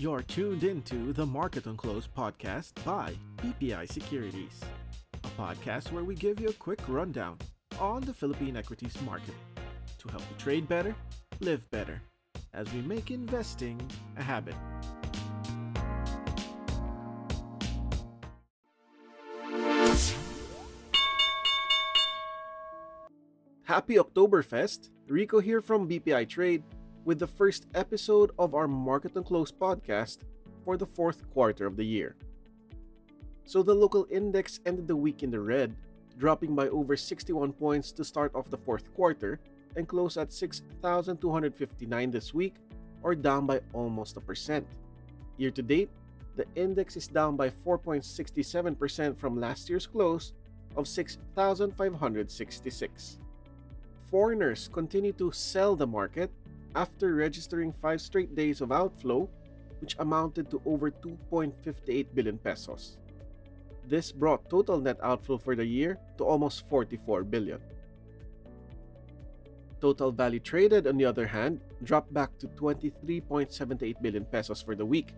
You're tuned into the Market on Close podcast by BPI Securities, a podcast where we give you a quick rundown on the Philippine equities market to help you trade better, live better, as we make investing a habit. Happy Oktoberfest! Rico here from BPI Trade with the first episode of our Market on Close podcast for the fourth quarter of the year. So the local index ended the week in the red, dropping by over 61 points to start off the fourth quarter and close at 6,259 this week, or down by almost a percent. Year to date, the index is down by 4.67% from last year's close of 6,566. Foreigners continue to sell the market after registering five straight days of outflow, which amounted to over 2.58 billion pesos. This brought total net outflow for the year to almost 44 billion. Total value traded, on the other hand, dropped back to 23.78 billion pesos for the week,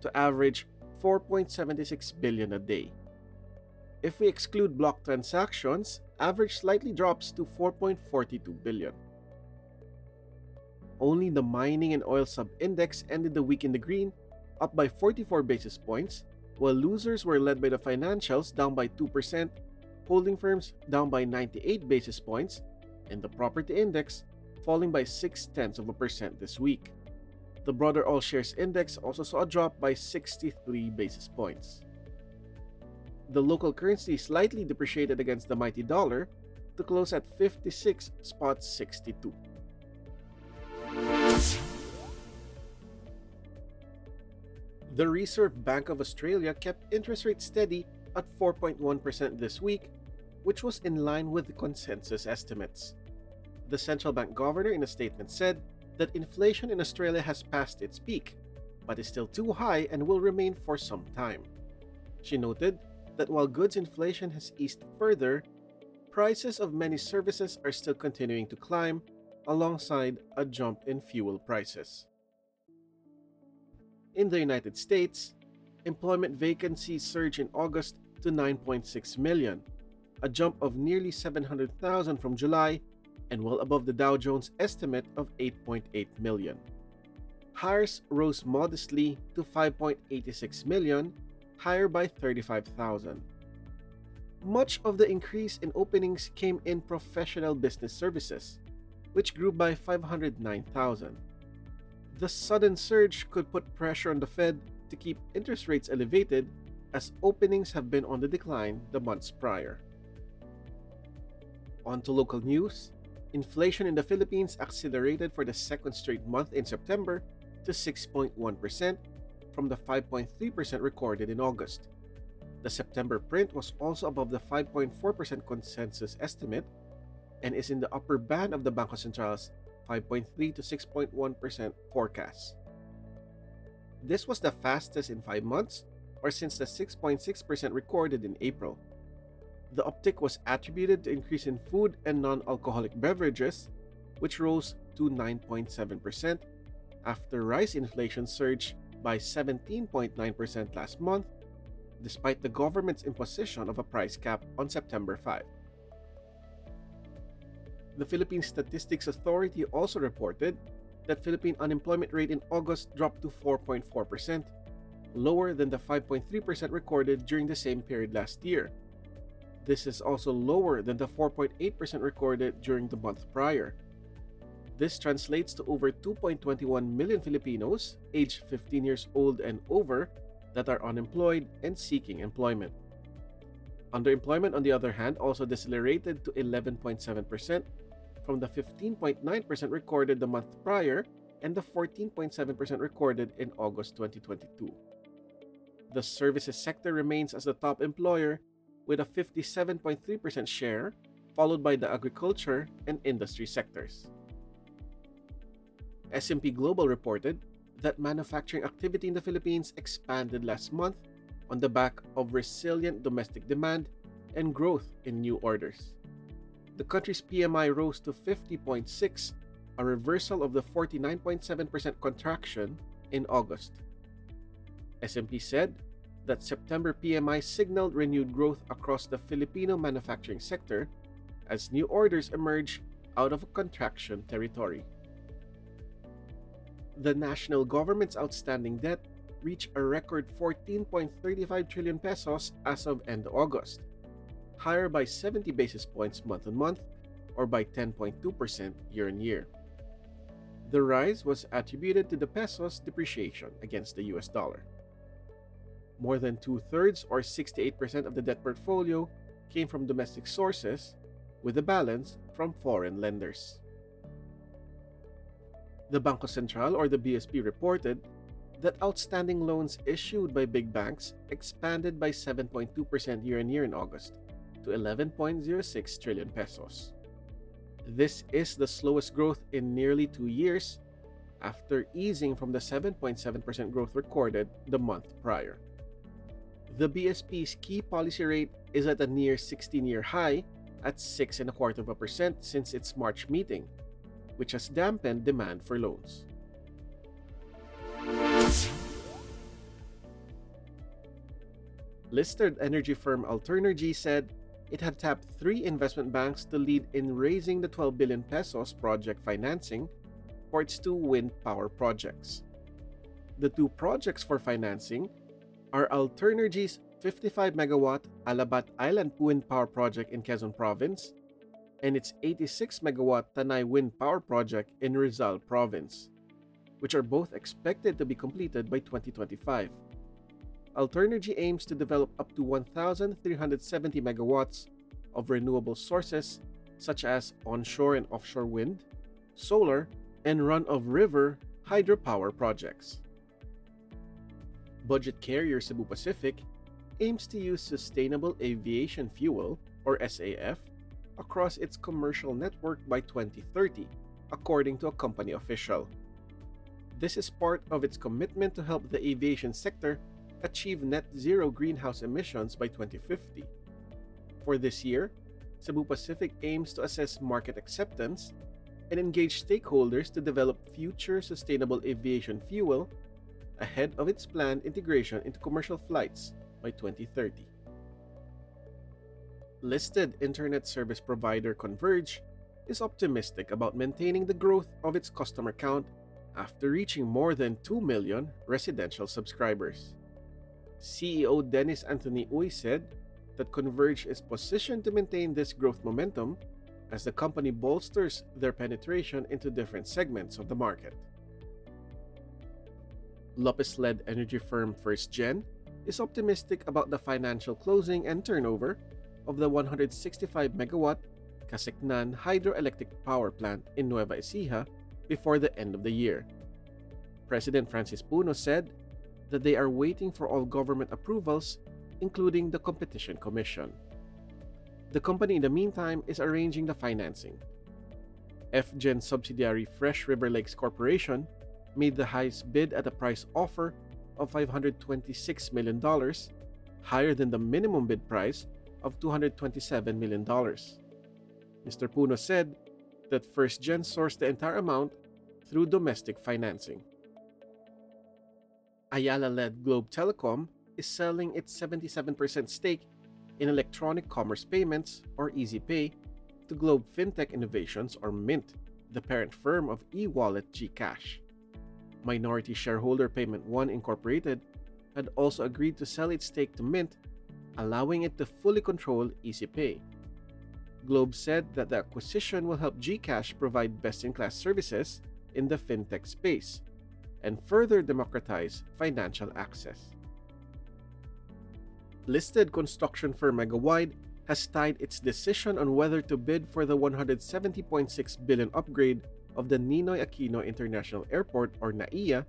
to average 4.76 billion a day. If we exclude block transactions, average slightly drops to 4.42 billion. Only the mining and oil sub-index ended the week in the green, up by 44 basis points, while losers were led by the financials down by 2%, holding firms down by 98 basis points, and the property index falling by 6 tenths of a percent this week. The broader all shares index also saw a drop by 63 basis points. The local currency slightly depreciated against the mighty dollar to close at 56.62. The Reserve Bank of Australia kept interest rates steady at 4.1% this week, which was in line with the consensus estimates. The central bank governor in a statement said that inflation in Australia has passed its peak, but is still too high and will remain for some time. She noted that while goods inflation has eased further, prices of many services are still continuing to climb alongside a jump in fuel prices. In the United States, employment vacancies surged in August to 9.6 million, a jump of nearly 700,000 from July and well above the Dow Jones estimate of 8.8 million. Hires rose modestly to 5.86 million, higher by 35,000. Much of the increase in openings came in professional business services, which grew by 509,000. The sudden surge could put pressure on the Fed to keep interest rates elevated as openings have been on the decline the months prior. On to local news. Inflation in the Philippines accelerated for the second straight month in September to 6.1% from the 5.3% recorded in August. The September print was also above the 5.4% consensus estimate and is in the upper band of the Bangko Sentral's 5.3 to 6.1% forecast. This was the fastest in 5 months or since the 6.6% recorded in April. The uptick was attributed to increase in food and non-alcoholic beverages, which rose to 9.7% after rice inflation surged by 17.9% last month despite the government's imposition of a price cap on September 5. The Philippine Statistics Authority also reported that Philippine unemployment rate in August dropped to 4.4%, lower than the 5.3% recorded during the same period last year. This is also lower than the 4.8% recorded during the month prior. This translates to over 2.21 million Filipinos aged 15 years old and over that are unemployed and seeking employment. Underemployment, on the other hand, also decelerated to 11.7% from the 15.9% recorded the month prior and the 14.7% recorded in August 2022. The services sector remains as the top employer with a 57.3% share, followed by the agriculture and industry sectors. S&P Global reported that manufacturing activity in the Philippines expanded last month on the back of resilient domestic demand and growth in new orders the country's PMI rose to 50.6, a reversal of the 49.7% contraction in August. S&P said that September PMI signaled renewed growth across the Filipino manufacturing sector as new orders emerge out of contraction territory. The national government's outstanding debt reached a record 14.35 trillion pesos as of end August, higher by 70 basis points month on month or by 10.2% year on year. The rise was attributed to the peso's depreciation against the US dollar. More than two thirds, or 68% of the debt portfolio, came from domestic sources, with the balance from foreign lenders. The Bangko Sentral or the BSP, reported that outstanding loans issued by big banks expanded by 7.2% year on year in August to 11.06 trillion pesos. This is the slowest growth in nearly two years after easing from the 7.7% growth recorded the month prior. The BSP's key policy rate is at a near 16 year high at 6.25% since its March meeting, which has dampened demand for loans. Listed energy firm Alternergy said it had tapped three investment banks to lead in raising the 12 billion pesos project financing for its two wind power projects. The two projects for financing are Alternergy's 55 megawatt Alabat Island Wind Power Project in Quezon Province and its 86 megawatt Tanay Wind Power Project in Rizal Province, which are both expected to be completed by 2025. Alternergy aims to develop up to 1,370 megawatts of renewable sources such as onshore and offshore wind, solar, and run of river hydropower projects. Budget carrier Cebu Pacific aims to use sustainable aviation fuel, or SAF, across its commercial network by 2030, according to a company official. This is part of its commitment to help the aviation sector achieve net zero greenhouse emissions by 2050. For this year, Cebu Pacific aims to assess market acceptance and engage stakeholders to develop future sustainable aviation fuel ahead of its planned integration into commercial flights by 2030. Listed internet service provider Converge is optimistic about maintaining the growth of its customer count after reaching more than 2 million residential subscribers. CEO Dennis Anthony Uy said that Converge is positioned to maintain this growth momentum as the company bolsters their penetration into different segments of the market. Lopez led energy firm First Gen is optimistic about the financial closing and turnover of the 165 megawatt Casecnan hydroelectric power plant in Nueva Ecija before the end of the year. President Francis Puno said that they are waiting for all government approvals, including the Competition Commission. The company, in the meantime, is arranging the financing. FGen subsidiary Fresh River Lakes Corporation made the highest bid at a price offer of $526 million, higher than the minimum bid price of $227 million. Mr. Puno said that First Gen sourced the entire amount through domestic financing. Ayala led Globe Telecom is selling its 77% stake in electronic commerce payments, or ECPay, to Globe FinTech Innovations, or Mynt, the parent firm of e wallet Gcash. Minority shareholder Payment One Incorporated had also agreed to sell its stake to Mynt, allowing it to fully control ECPay. Globe said that the acquisition will help Gcash provide best in class services in the fintech space and further democratize financial access. Listed construction firm Megawide has tied its decision on whether to bid for the 170.6 billion upgrade of the Ninoy Aquino International Airport or NAIA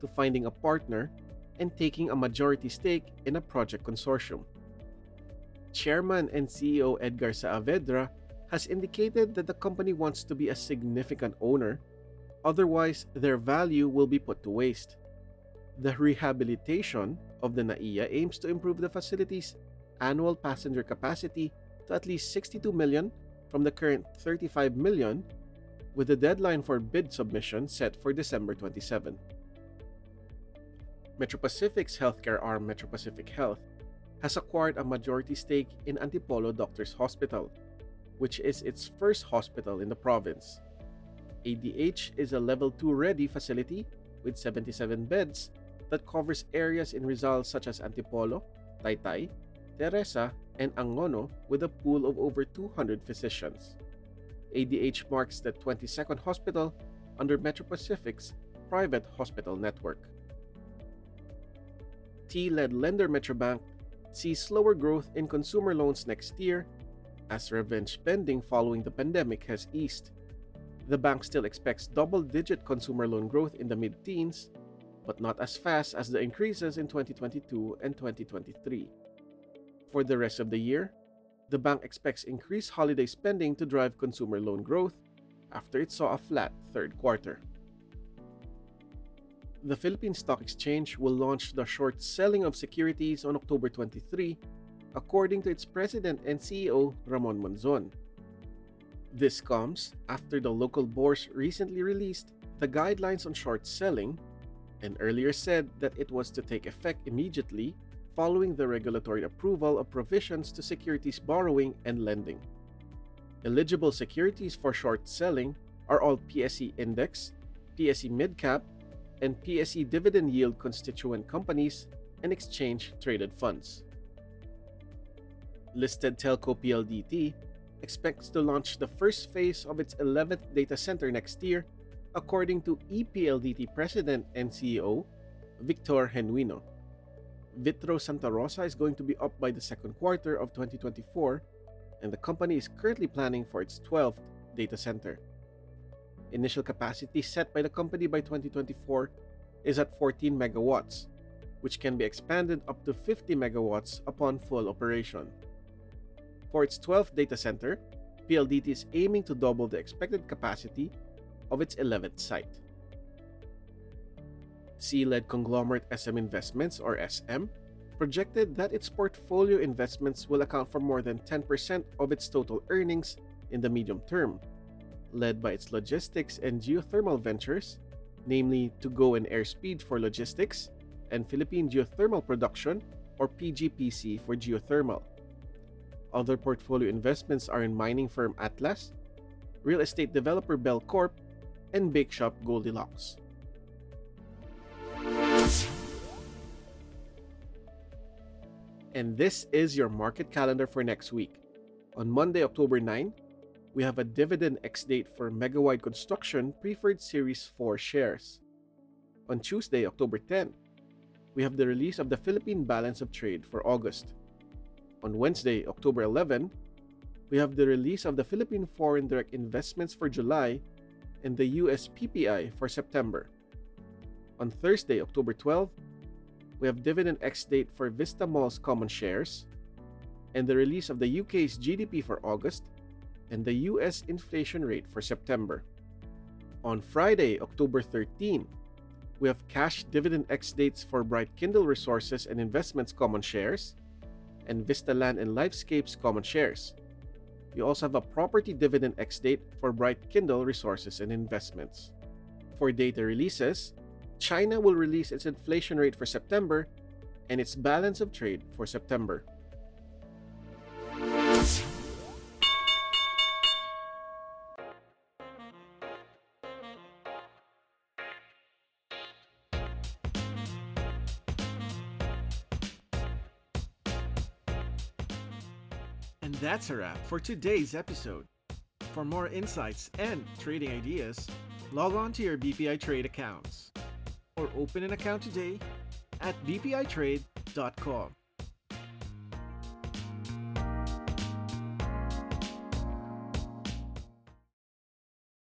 to finding a partner and taking a majority stake in a project consortium. Chairman and CEO Edgar Saavedra has indicated that the company wants to be a significant owner, otherwise, their value will be put to waste. The rehabilitation of the NAIA aims to improve the facility's annual passenger capacity to at least 62 million from the current 35 million with the deadline for bid submission set for December 27. Metro Pacific's healthcare arm, Metro Pacific Health, has acquired a majority stake in Antipolo Doctors Hospital, which is its first hospital in the province. ADH is a level 2 ready facility with 77 beds that covers areas in Rizal such as Antipolo, Taytay, Teresa, and Angono with a pool of over 200 physicians. ADH marks the 22nd hospital under Metro Pacific's private hospital network. Ty-led lender Metrobank sees slower growth in consumer loans next year as revenge spending following the pandemic has eased. The bank still expects double-digit consumer loan growth in the mid-teens, but not as fast as the increases in 2022 and 2023. For the rest of the year, the bank expects increased holiday spending to drive consumer loan growth after it saw a flat third quarter. The Philippine Stock Exchange will launch the short selling of securities on October 23, according to its president and CEO Ramon Monzon. This comes after the local bourse recently released the guidelines on short selling and earlier said that it was to take effect immediately following the regulatory approval of provisions to securities borrowing and lending. Eligible securities for short selling are all PSE Index, PSE Midcap, and PSE Dividend Yield constituent companies and exchange traded funds. Listed Telco PLDT expects to launch the first phase of its 11th data center next year, according to ePLDT President and CEO Victor Genuino. Vitro Santa Rosa is going to be up by the second quarter of 2024, and the company is currently planning for its 12th data center. Initial capacity set by the company by 2024 is at 14 megawatts, which can be expanded up to 50 megawatts upon full operation. For its 12th data center, PLDT is aiming to double the expected capacity of its 11th site. Sy-led conglomerate SM Investments or SM projected that its portfolio investments will account for more than 10% of its total earnings in the medium term, led by its logistics and geothermal ventures, namely 2GO and Airspeed for logistics and Philippine Geothermal Production or PGPC for geothermal. Other portfolio investments are in mining firm Atlas, real estate developer Belle Corp, and bake shop Goldilocks. And this is your market calendar for next week. On Monday, October 9, we have a dividend ex date for Megawide Construction Preferred Series 4 shares. On Tuesday, October 10, we have the release of the Philippine Balance of Trade for August. On Wednesday, October 11, we have the release of the Philippine Foreign Direct Investments for July and the US PPI for September. On Thursday, October 12, we have dividend ex date for Vista Mall's common shares and the release of the UK's GDP for August and the US inflation rate for September. On Friday, October 13, we have cash dividend ex dates for Bright Kindle Resources and Investments common shares and Vista Land and Lifescapes common shares. You also have a property dividend ex date for Bright Kindle Resources and Investments. For data releases, China will release its inflation rate for September and its balance of trade for September. And that's a wrap for today's episode. For more insights and trading ideas, log on to your BPI Trade accounts or open an account today at bpitrade.com.